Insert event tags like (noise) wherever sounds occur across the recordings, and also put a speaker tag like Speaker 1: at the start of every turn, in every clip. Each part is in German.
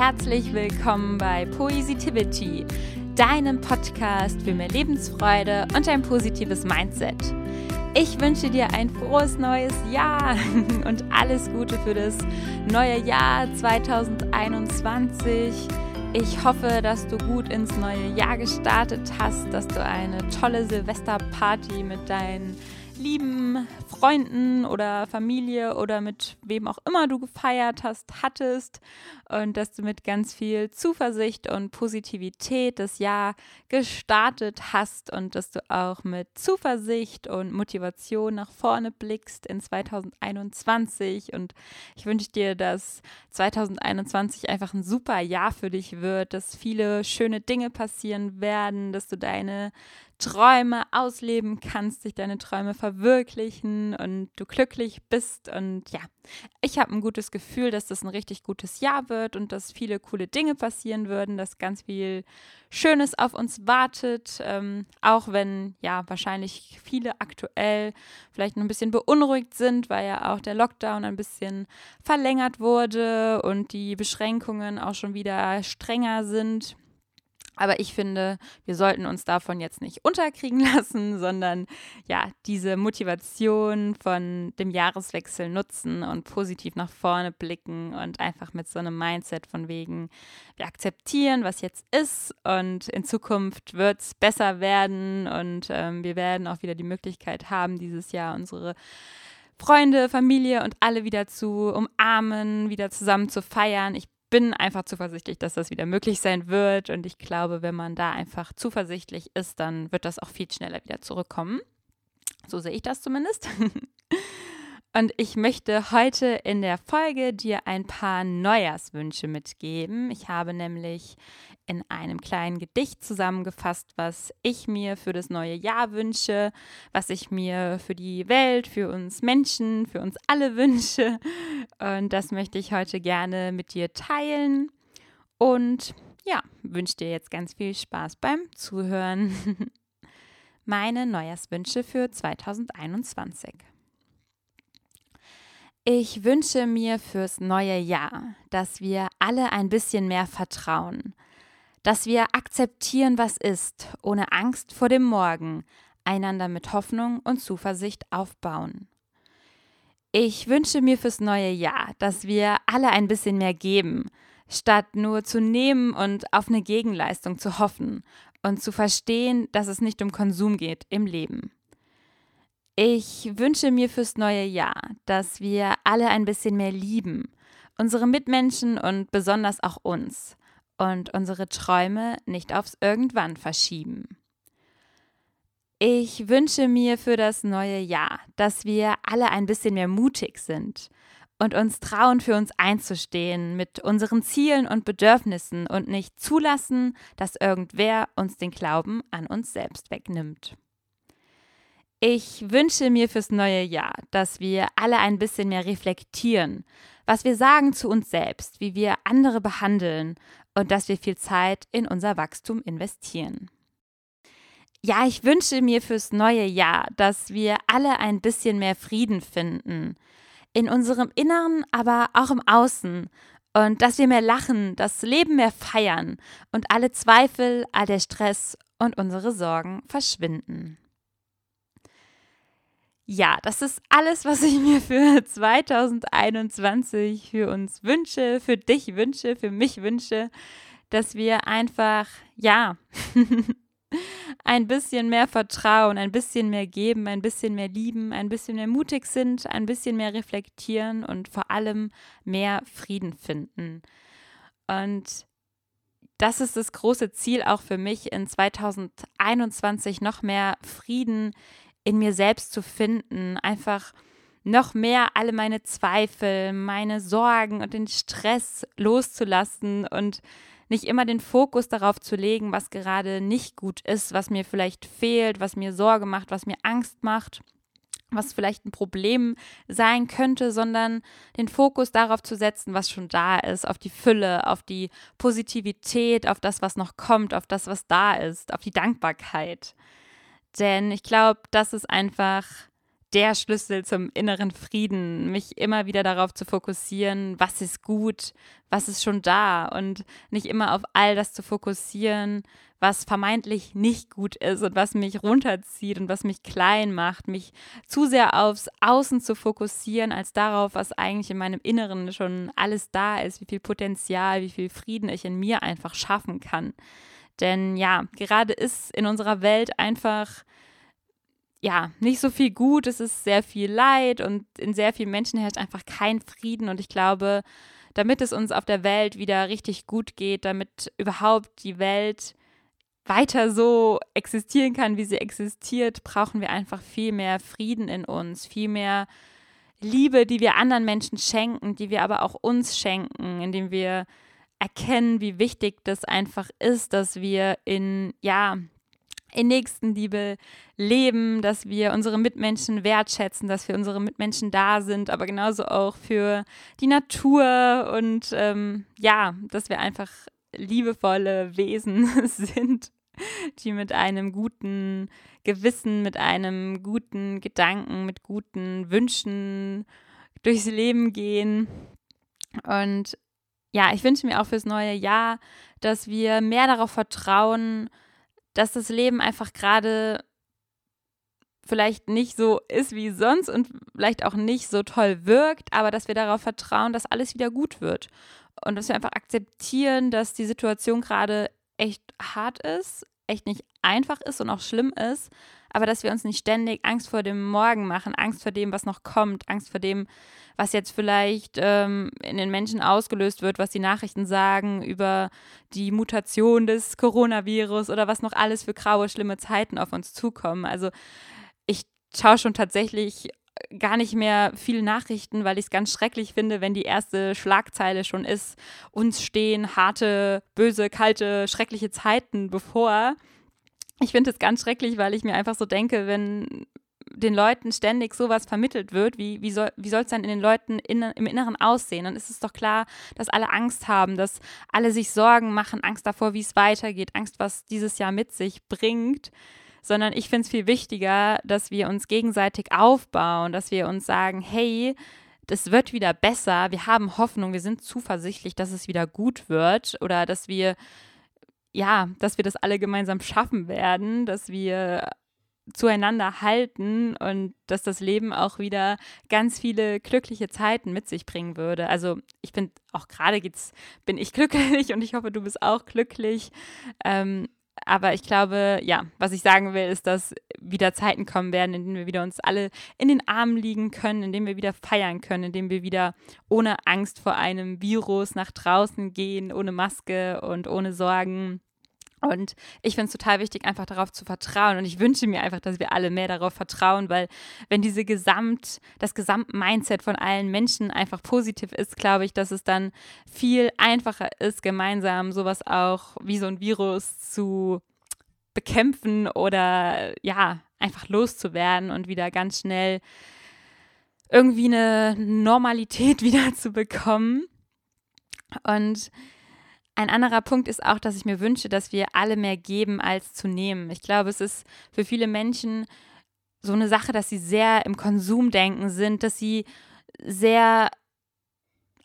Speaker 1: herzlich willkommen bei Poesitivity, deinem Podcast für mehr Lebensfreude und ein positives Mindset. Ich wünsche dir ein frohes neues Jahr (laughs) und alles Gute für das neue Jahr 2021. Ich hoffe, dass du gut ins neue Jahr gestartet hast, dass du eine tolle Silvesterparty mit deinen lieben Freunden oder Familie oder mit wem auch immer du gefeiert hast, hattest und dass du mit ganz viel Zuversicht und Positivität das Jahr gestartet hast und dass du auch mit Zuversicht und Motivation nach vorne blickst in 2021 und ich wünsche dir, dass 2021 einfach ein super Jahr für dich wird, dass viele schöne Dinge passieren werden, dass du deine Träume ausleben kannst, sich deine Träume verwirklichen und du glücklich bist. Und ja, ich habe ein gutes Gefühl, dass das ein richtig gutes Jahr wird und dass viele coole Dinge passieren würden, dass ganz viel Schönes auf uns wartet. Ähm, auch wenn ja wahrscheinlich viele aktuell vielleicht noch ein bisschen beunruhigt sind, weil ja auch der Lockdown ein bisschen verlängert wurde und die Beschränkungen auch schon wieder strenger sind. Aber ich finde, wir sollten uns davon jetzt nicht unterkriegen (laughs) lassen, sondern ja, diese Motivation von dem Jahreswechsel nutzen und positiv nach vorne blicken und einfach mit so einem Mindset von wegen, wir akzeptieren, was jetzt ist und in Zukunft wird es besser werden und ähm, wir werden auch wieder die Möglichkeit haben, dieses Jahr unsere Freunde, Familie und alle wieder zu umarmen, wieder zusammen zu feiern. Ich bin einfach zuversichtlich, dass das wieder möglich sein wird. Und ich glaube, wenn man da einfach zuversichtlich ist, dann wird das auch viel schneller wieder zurückkommen. So sehe ich das zumindest. (laughs) Und ich möchte heute in der Folge dir ein paar Neujahrswünsche mitgeben. Ich habe nämlich in einem kleinen Gedicht zusammengefasst, was ich mir für das neue Jahr wünsche, was ich mir für die Welt, für uns Menschen, für uns alle (laughs) wünsche. Und das möchte ich heute gerne mit dir teilen. Und ja, wünsche dir jetzt ganz viel Spaß beim Zuhören. (laughs) Meine Neujahrswünsche für 2021. Ich wünsche mir fürs neue Jahr, dass wir alle ein bisschen mehr vertrauen, dass wir akzeptieren, was ist, ohne Angst vor dem Morgen, einander mit Hoffnung und Zuversicht aufbauen. Ich wünsche mir fürs neue Jahr, dass wir alle ein bisschen mehr geben, statt nur zu nehmen und auf eine Gegenleistung zu hoffen und zu verstehen, dass es nicht um Konsum geht im Leben. Ich wünsche mir fürs neue Jahr, dass wir alle ein bisschen mehr lieben, unsere Mitmenschen und besonders auch uns und unsere Träume nicht aufs Irgendwann verschieben. Ich wünsche mir für das neue Jahr, dass wir alle ein bisschen mehr mutig sind und uns trauen, für uns einzustehen mit unseren Zielen und Bedürfnissen und nicht zulassen, dass irgendwer uns den Glauben an uns selbst wegnimmt. Ich wünsche mir fürs neue Jahr, dass wir alle ein bisschen mehr reflektieren, was wir sagen zu uns selbst, wie wir andere behandeln und dass wir viel Zeit in unser Wachstum investieren. Ja, ich wünsche mir fürs neue Jahr, dass wir alle ein bisschen mehr Frieden finden. In unserem Inneren, aber auch im Außen. Und dass wir mehr lachen, das Leben mehr feiern und alle Zweifel, all der Stress und unsere Sorgen verschwinden. Ja, das ist alles, was ich mir für (laughs) 2021 für uns wünsche, für dich wünsche, für mich wünsche, dass wir einfach, ja, (laughs) ein bisschen mehr vertrauen, ein bisschen mehr geben, ein bisschen mehr lieben, ein bisschen mehr mutig sind, ein bisschen mehr reflektieren und vor allem mehr Frieden finden. Und das ist das große Ziel auch für mich in 2021 noch mehr Frieden in mir selbst zu finden, einfach noch mehr alle meine Zweifel, meine Sorgen und den Stress loszulassen und nicht immer den Fokus darauf zu legen, was gerade nicht gut ist, was mir vielleicht fehlt, was mir Sorge macht, was mir Angst macht, was vielleicht ein Problem sein könnte, sondern den Fokus darauf zu setzen, was schon da ist, auf die Fülle, auf die Positivität, auf das, was noch kommt, auf das, was da ist, auf die Dankbarkeit. Denn ich glaube, das ist einfach der Schlüssel zum inneren Frieden, mich immer wieder darauf zu fokussieren, was ist gut, was ist schon da und nicht immer auf all das zu fokussieren, was vermeintlich nicht gut ist und was mich runterzieht und was mich klein macht, mich zu sehr aufs Außen zu fokussieren, als darauf, was eigentlich in meinem Inneren schon alles da ist, wie viel Potenzial, wie viel Frieden ich in mir einfach schaffen kann. Denn ja, gerade ist in unserer Welt einfach ja, nicht so viel gut, es ist sehr viel Leid und in sehr vielen Menschen herrscht einfach kein Frieden. Und ich glaube, damit es uns auf der Welt wieder richtig gut geht, damit überhaupt die Welt weiter so existieren kann, wie sie existiert, brauchen wir einfach viel mehr Frieden in uns, viel mehr Liebe, die wir anderen Menschen schenken, die wir aber auch uns schenken, indem wir erkennen, wie wichtig das einfach ist, dass wir in, ja, in Nächstenliebe leben, dass wir unsere Mitmenschen wertschätzen, dass für unsere Mitmenschen da sind, aber genauso auch für die Natur und ähm, ja, dass wir einfach liebevolle Wesen (laughs) sind, die mit einem guten Gewissen, mit einem guten Gedanken, mit guten Wünschen durchs Leben gehen. Und ja, ich wünsche mir auch fürs neue Jahr, dass wir mehr darauf vertrauen, dass das Leben einfach gerade vielleicht nicht so ist wie sonst und vielleicht auch nicht so toll wirkt, aber dass wir darauf vertrauen, dass alles wieder gut wird. Und dass wir einfach akzeptieren, dass die Situation gerade echt hart ist, echt nicht einfach ist und auch schlimm ist, aber dass wir uns nicht ständig Angst vor dem Morgen machen, Angst vor dem, was noch kommt, Angst vor dem, was jetzt vielleicht ähm, in den Menschen ausgelöst wird, was die Nachrichten sagen über die Mutation des Coronavirus oder was noch alles für graue, schlimme Zeiten auf uns zukommen. Also ich schaue schon tatsächlich gar nicht mehr viele Nachrichten, weil ich es ganz schrecklich finde, wenn die erste Schlagzeile schon ist, uns stehen harte, böse, kalte, schreckliche Zeiten bevor ich finde es ganz schrecklich, weil ich mir einfach so denke, wenn den Leuten ständig sowas vermittelt wird, wie, wie soll es dann in den Leuten in, im Inneren aussehen? Dann ist es doch klar, dass alle Angst haben, dass alle sich Sorgen machen, Angst davor, wie es weitergeht, Angst, was dieses Jahr mit sich bringt. Sondern ich finde es viel wichtiger, dass wir uns gegenseitig aufbauen, dass wir uns sagen, hey, das wird wieder besser, wir haben Hoffnung, wir sind zuversichtlich, dass es wieder gut wird oder dass wir ja, dass wir das alle gemeinsam schaffen werden, dass wir zueinander halten und dass das Leben auch wieder ganz viele glückliche Zeiten mit sich bringen würde. Also ich bin auch gerade bin ich (laughs) glücklich und ich hoffe, du bist auch glücklich. Ähm, aber ich glaube, ja, was ich sagen will, ist, dass wieder Zeiten kommen werden, in denen wir wieder uns alle in den Armen liegen können, in denen wir wieder feiern können, in denen wir wieder ohne Angst vor einem Virus nach draußen gehen, ohne Maske und ohne Sorgen. Und ich finde es total wichtig, einfach darauf zu vertrauen. Und ich wünsche mir einfach, dass wir alle mehr darauf vertrauen, weil wenn diese Gesamt, das Gesamtmindset von allen Menschen einfach positiv ist, glaube ich, dass es dann viel einfacher ist, gemeinsam sowas auch wie so ein Virus zu bekämpfen oder ja, einfach loszuwerden und wieder ganz schnell irgendwie eine Normalität (laughs) wieder zu bekommen. Und ein anderer Punkt ist auch, dass ich mir wünsche, dass wir alle mehr geben als zu nehmen. Ich glaube, es ist für viele Menschen so eine Sache, dass sie sehr im Konsumdenken sind, dass sie sehr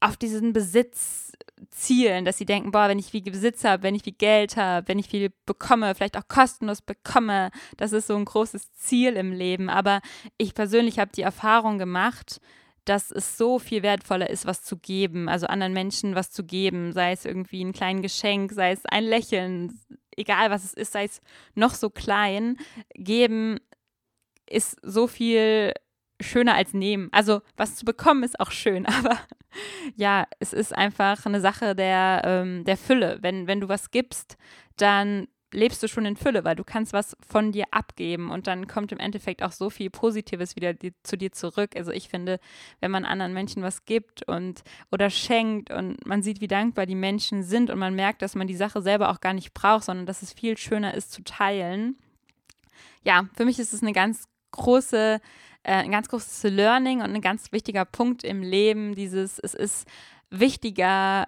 Speaker 1: auf diesen Besitz zielen, dass sie denken, boah, wenn ich viel Besitz habe, wenn ich viel Geld habe, wenn ich viel bekomme, vielleicht auch kostenlos bekomme, das ist so ein großes Ziel im Leben. Aber ich persönlich habe die Erfahrung gemacht, dass es so viel wertvoller ist, was zu geben, also anderen Menschen was zu geben, sei es irgendwie ein kleines Geschenk, sei es ein Lächeln, egal was es ist, sei es noch so klein, geben ist so viel schöner als nehmen. Also was zu bekommen ist auch schön, (laughs) aber ja, es ist einfach eine Sache der, ähm, der Fülle. Wenn, wenn du was gibst, dann lebst du schon in Fülle, weil du kannst was von dir abgeben und dann kommt im Endeffekt auch so viel Positives wieder die, zu dir zurück. Also ich finde, wenn man anderen Menschen was gibt und oder schenkt und man sieht, wie dankbar die Menschen sind und man merkt, dass man die Sache selber auch gar nicht braucht, sondern dass es viel schöner ist zu teilen. Ja, für mich ist es eine ganz große, äh, ein ganz großes Learning und ein ganz wichtiger Punkt im Leben. Dieses, es ist wichtiger,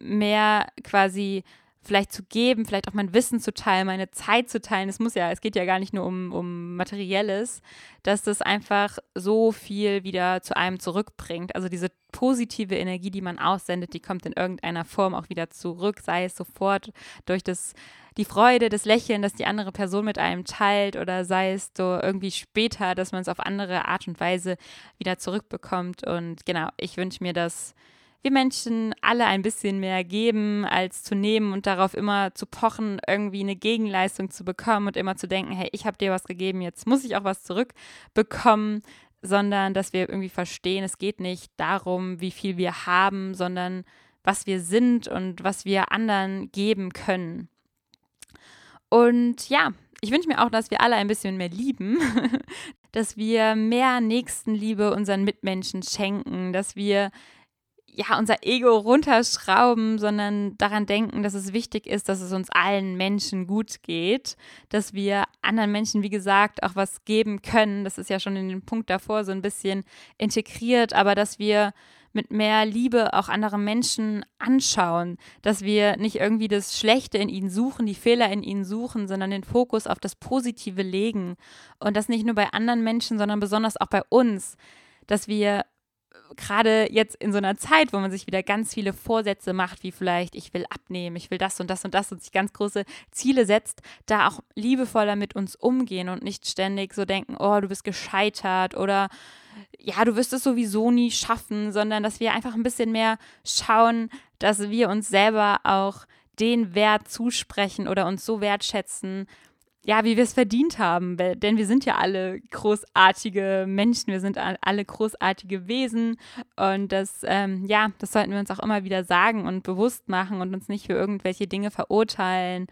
Speaker 1: mehr quasi vielleicht zu geben, vielleicht auch mein Wissen zu teilen, meine Zeit zu teilen. Es muss ja, es geht ja gar nicht nur um, um Materielles, dass das einfach so viel wieder zu einem zurückbringt. Also diese positive Energie, die man aussendet, die kommt in irgendeiner Form auch wieder zurück, sei es sofort durch das die Freude, das Lächeln, das die andere Person mit einem teilt oder sei es so irgendwie später, dass man es auf andere Art und Weise wieder zurückbekommt. Und genau, ich wünsche mir, dass wir Menschen alle ein bisschen mehr geben, als zu nehmen und darauf immer zu pochen, irgendwie eine Gegenleistung zu bekommen und immer zu denken, hey, ich habe dir was gegeben, jetzt muss ich auch was zurückbekommen, sondern dass wir irgendwie verstehen, es geht nicht darum, wie viel wir haben, sondern was wir sind und was wir anderen geben können. Und ja, ich wünsche mir auch, dass wir alle ein bisschen mehr lieben, (laughs) dass wir mehr Nächstenliebe unseren Mitmenschen schenken, dass wir ja, unser Ego runterschrauben, sondern daran denken, dass es wichtig ist, dass es uns allen Menschen gut geht, dass wir anderen Menschen, wie gesagt, auch was geben können. Das ist ja schon in den Punkt davor so ein bisschen integriert, aber dass wir mit mehr Liebe auch andere Menschen anschauen, dass wir nicht irgendwie das Schlechte in ihnen suchen, die Fehler in ihnen suchen, sondern den Fokus auf das Positive legen und das nicht nur bei anderen Menschen, sondern besonders auch bei uns, dass wir gerade jetzt in so einer Zeit, wo man sich wieder ganz viele Vorsätze macht, wie vielleicht, ich will abnehmen, ich will das und das und das und sich ganz große Ziele setzt, da auch liebevoller mit uns umgehen und nicht ständig so denken, oh, du bist gescheitert oder ja, du wirst es sowieso nie schaffen, sondern dass wir einfach ein bisschen mehr schauen, dass wir uns selber auch den Wert zusprechen oder uns so wertschätzen, ja, wie wir es verdient haben, denn wir sind ja alle großartige Menschen, wir sind alle großartige Wesen und das, ähm, ja, das sollten wir uns auch immer wieder sagen und bewusst machen und uns nicht für irgendwelche Dinge verurteilen,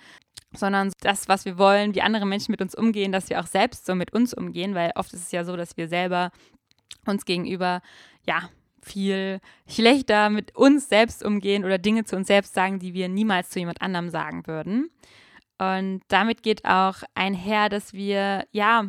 Speaker 1: sondern das, was wir wollen, wie andere Menschen mit uns umgehen, dass wir auch selbst so mit uns umgehen, weil oft ist es ja so, dass wir selber uns gegenüber, ja, viel schlechter mit uns selbst umgehen oder Dinge zu uns selbst sagen, die wir niemals zu jemand anderem sagen würden. Und damit geht auch einher, dass wir ja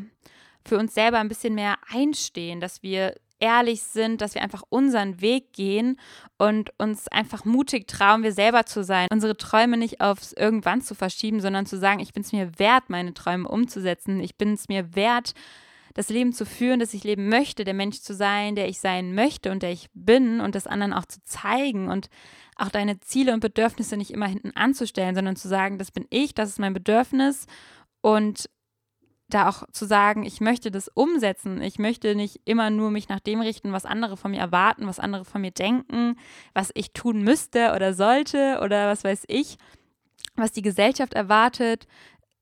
Speaker 1: für uns selber ein bisschen mehr einstehen, dass wir ehrlich sind, dass wir einfach unseren Weg gehen und uns einfach mutig trauen, wir selber zu sein, unsere Träume nicht aufs irgendwann zu verschieben, sondern zu sagen, ich bin es mir wert, meine Träume umzusetzen, ich bin es mir wert, das Leben zu führen, das ich leben möchte, der Mensch zu sein, der ich sein möchte und der ich bin und das anderen auch zu zeigen und auch deine Ziele und Bedürfnisse nicht immer hinten anzustellen, sondern zu sagen, das bin ich, das ist mein Bedürfnis und da auch zu sagen, ich möchte das umsetzen. Ich möchte nicht immer nur mich nach dem richten, was andere von mir erwarten, was andere von mir denken, was ich tun müsste oder sollte oder was weiß ich, was die Gesellschaft erwartet,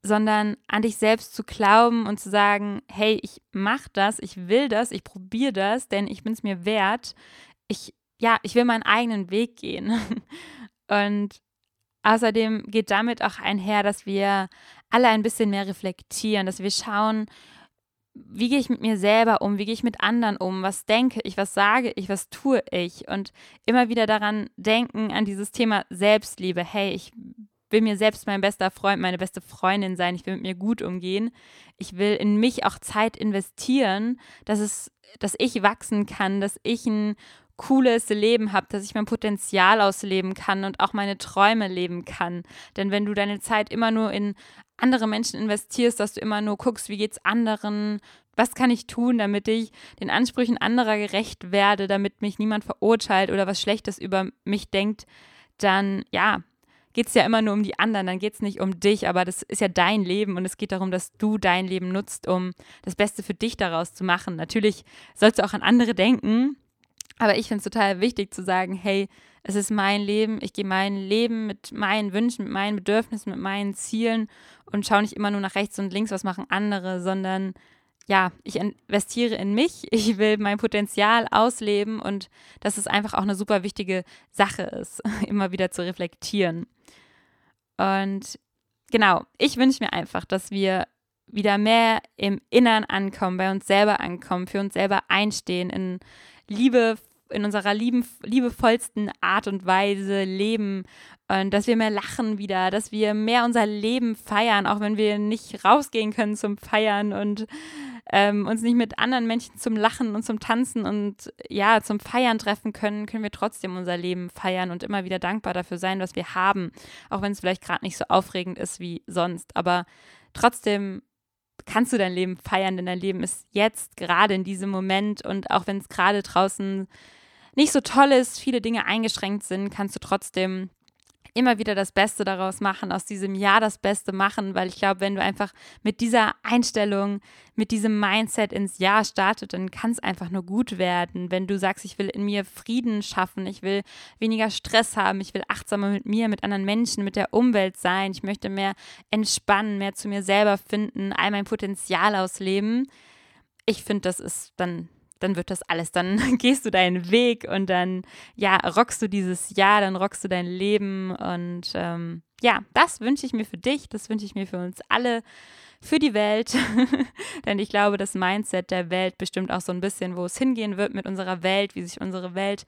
Speaker 1: sondern an dich selbst zu glauben und zu sagen, hey, ich mach das, ich will das, ich probiere das, denn ich bin es mir wert. Ich, ja, ich will meinen eigenen Weg gehen. (laughs) Und außerdem geht damit auch einher, dass wir alle ein bisschen mehr reflektieren, dass wir schauen, wie gehe ich mit mir selber um, wie gehe ich mit anderen um, was denke ich, was sage ich, was tue ich und immer wieder daran denken, an dieses Thema Selbstliebe. Hey, ich will mir selbst mein bester Freund, meine beste Freundin sein, ich will mit mir gut umgehen. Ich will in mich auch Zeit investieren, dass es, dass ich wachsen kann, dass ich ein cooles Leben habe, dass ich mein Potenzial ausleben kann und auch meine Träume leben kann. Denn wenn du deine Zeit immer nur in andere Menschen investierst, dass du immer nur guckst, wie geht's anderen, was kann ich tun, damit ich den Ansprüchen anderer gerecht werde, damit mich niemand verurteilt oder was Schlechtes über mich denkt, dann ja, geht es ja immer nur um die anderen, dann geht es nicht um dich, aber das ist ja dein Leben und es geht darum, dass du dein Leben nutzt, um das Beste für dich daraus zu machen. Natürlich sollst du auch an andere denken, aber ich finde es total wichtig zu sagen, hey, es ist mein Leben, ich gehe mein Leben mit meinen Wünschen, mit meinen Bedürfnissen, mit meinen Zielen und schaue nicht immer nur nach rechts und links, was machen andere, sondern ja, ich investiere in mich, (laughs) ich will mein Potenzial ausleben und dass es einfach auch eine super wichtige Sache ist, (laughs) immer wieder zu reflektieren. Und genau, ich wünsche mir einfach, dass wir wieder mehr im Innern ankommen, bei uns selber ankommen, für uns selber einstehen, in Liebe in unserer lieben, liebevollsten Art und Weise leben und dass wir mehr lachen wieder, dass wir mehr unser Leben feiern, auch wenn wir nicht rausgehen können zum Feiern und ähm, uns nicht mit anderen Menschen zum Lachen und zum Tanzen und ja, zum Feiern treffen können, können wir trotzdem unser Leben feiern und immer wieder dankbar dafür sein, was wir haben, auch wenn es vielleicht gerade nicht so aufregend ist wie sonst. Aber trotzdem kannst du dein Leben feiern, denn dein Leben ist jetzt gerade in diesem Moment und auch wenn es gerade draußen nicht so toll ist, viele Dinge eingeschränkt sind, kannst du trotzdem immer wieder das Beste daraus machen, aus diesem Jahr das Beste machen, weil ich glaube, wenn du einfach mit dieser Einstellung, mit diesem Mindset ins Jahr startet, dann kann es einfach nur gut werden. Wenn du sagst, ich will in mir Frieden schaffen, ich will weniger Stress haben, ich will achtsamer mit mir, mit anderen Menschen, mit der Umwelt sein, ich möchte mehr entspannen, mehr zu mir selber finden, all mein Potenzial ausleben. Ich finde, das ist dann dann wird das alles, dann (laughs) gehst du deinen Weg und dann, ja, rockst du dieses Jahr, dann rockst du dein Leben und ähm, ja, das wünsche ich mir für dich, das wünsche ich mir für uns alle, für die Welt, (laughs) denn ich glaube, das Mindset der Welt bestimmt auch so ein bisschen, wo es hingehen wird mit unserer Welt, wie sich unsere Welt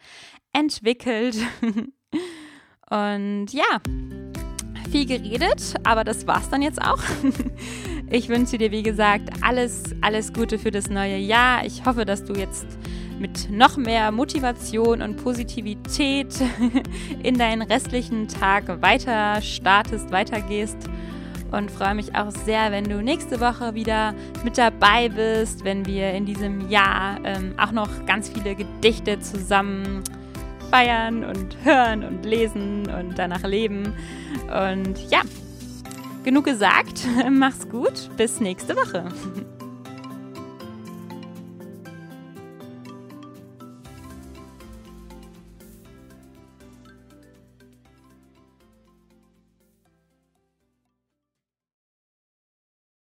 Speaker 1: entwickelt (laughs) und ja, viel geredet, aber das war's dann jetzt auch. Ich wünsche dir, wie gesagt, alles, alles Gute für das neue Jahr. Ich hoffe, dass du jetzt mit noch mehr Motivation und Positivität (laughs) in deinen restlichen Tag weiter startest, weitergehst und freue mich auch sehr, wenn du nächste Woche wieder mit dabei bist, wenn wir in diesem Jahr ähm, auch noch ganz viele Gedichte zusammen feiern und hören und lesen und danach leben. Und ja, genug gesagt. (laughs) Mach's gut. Bis nächste Woche.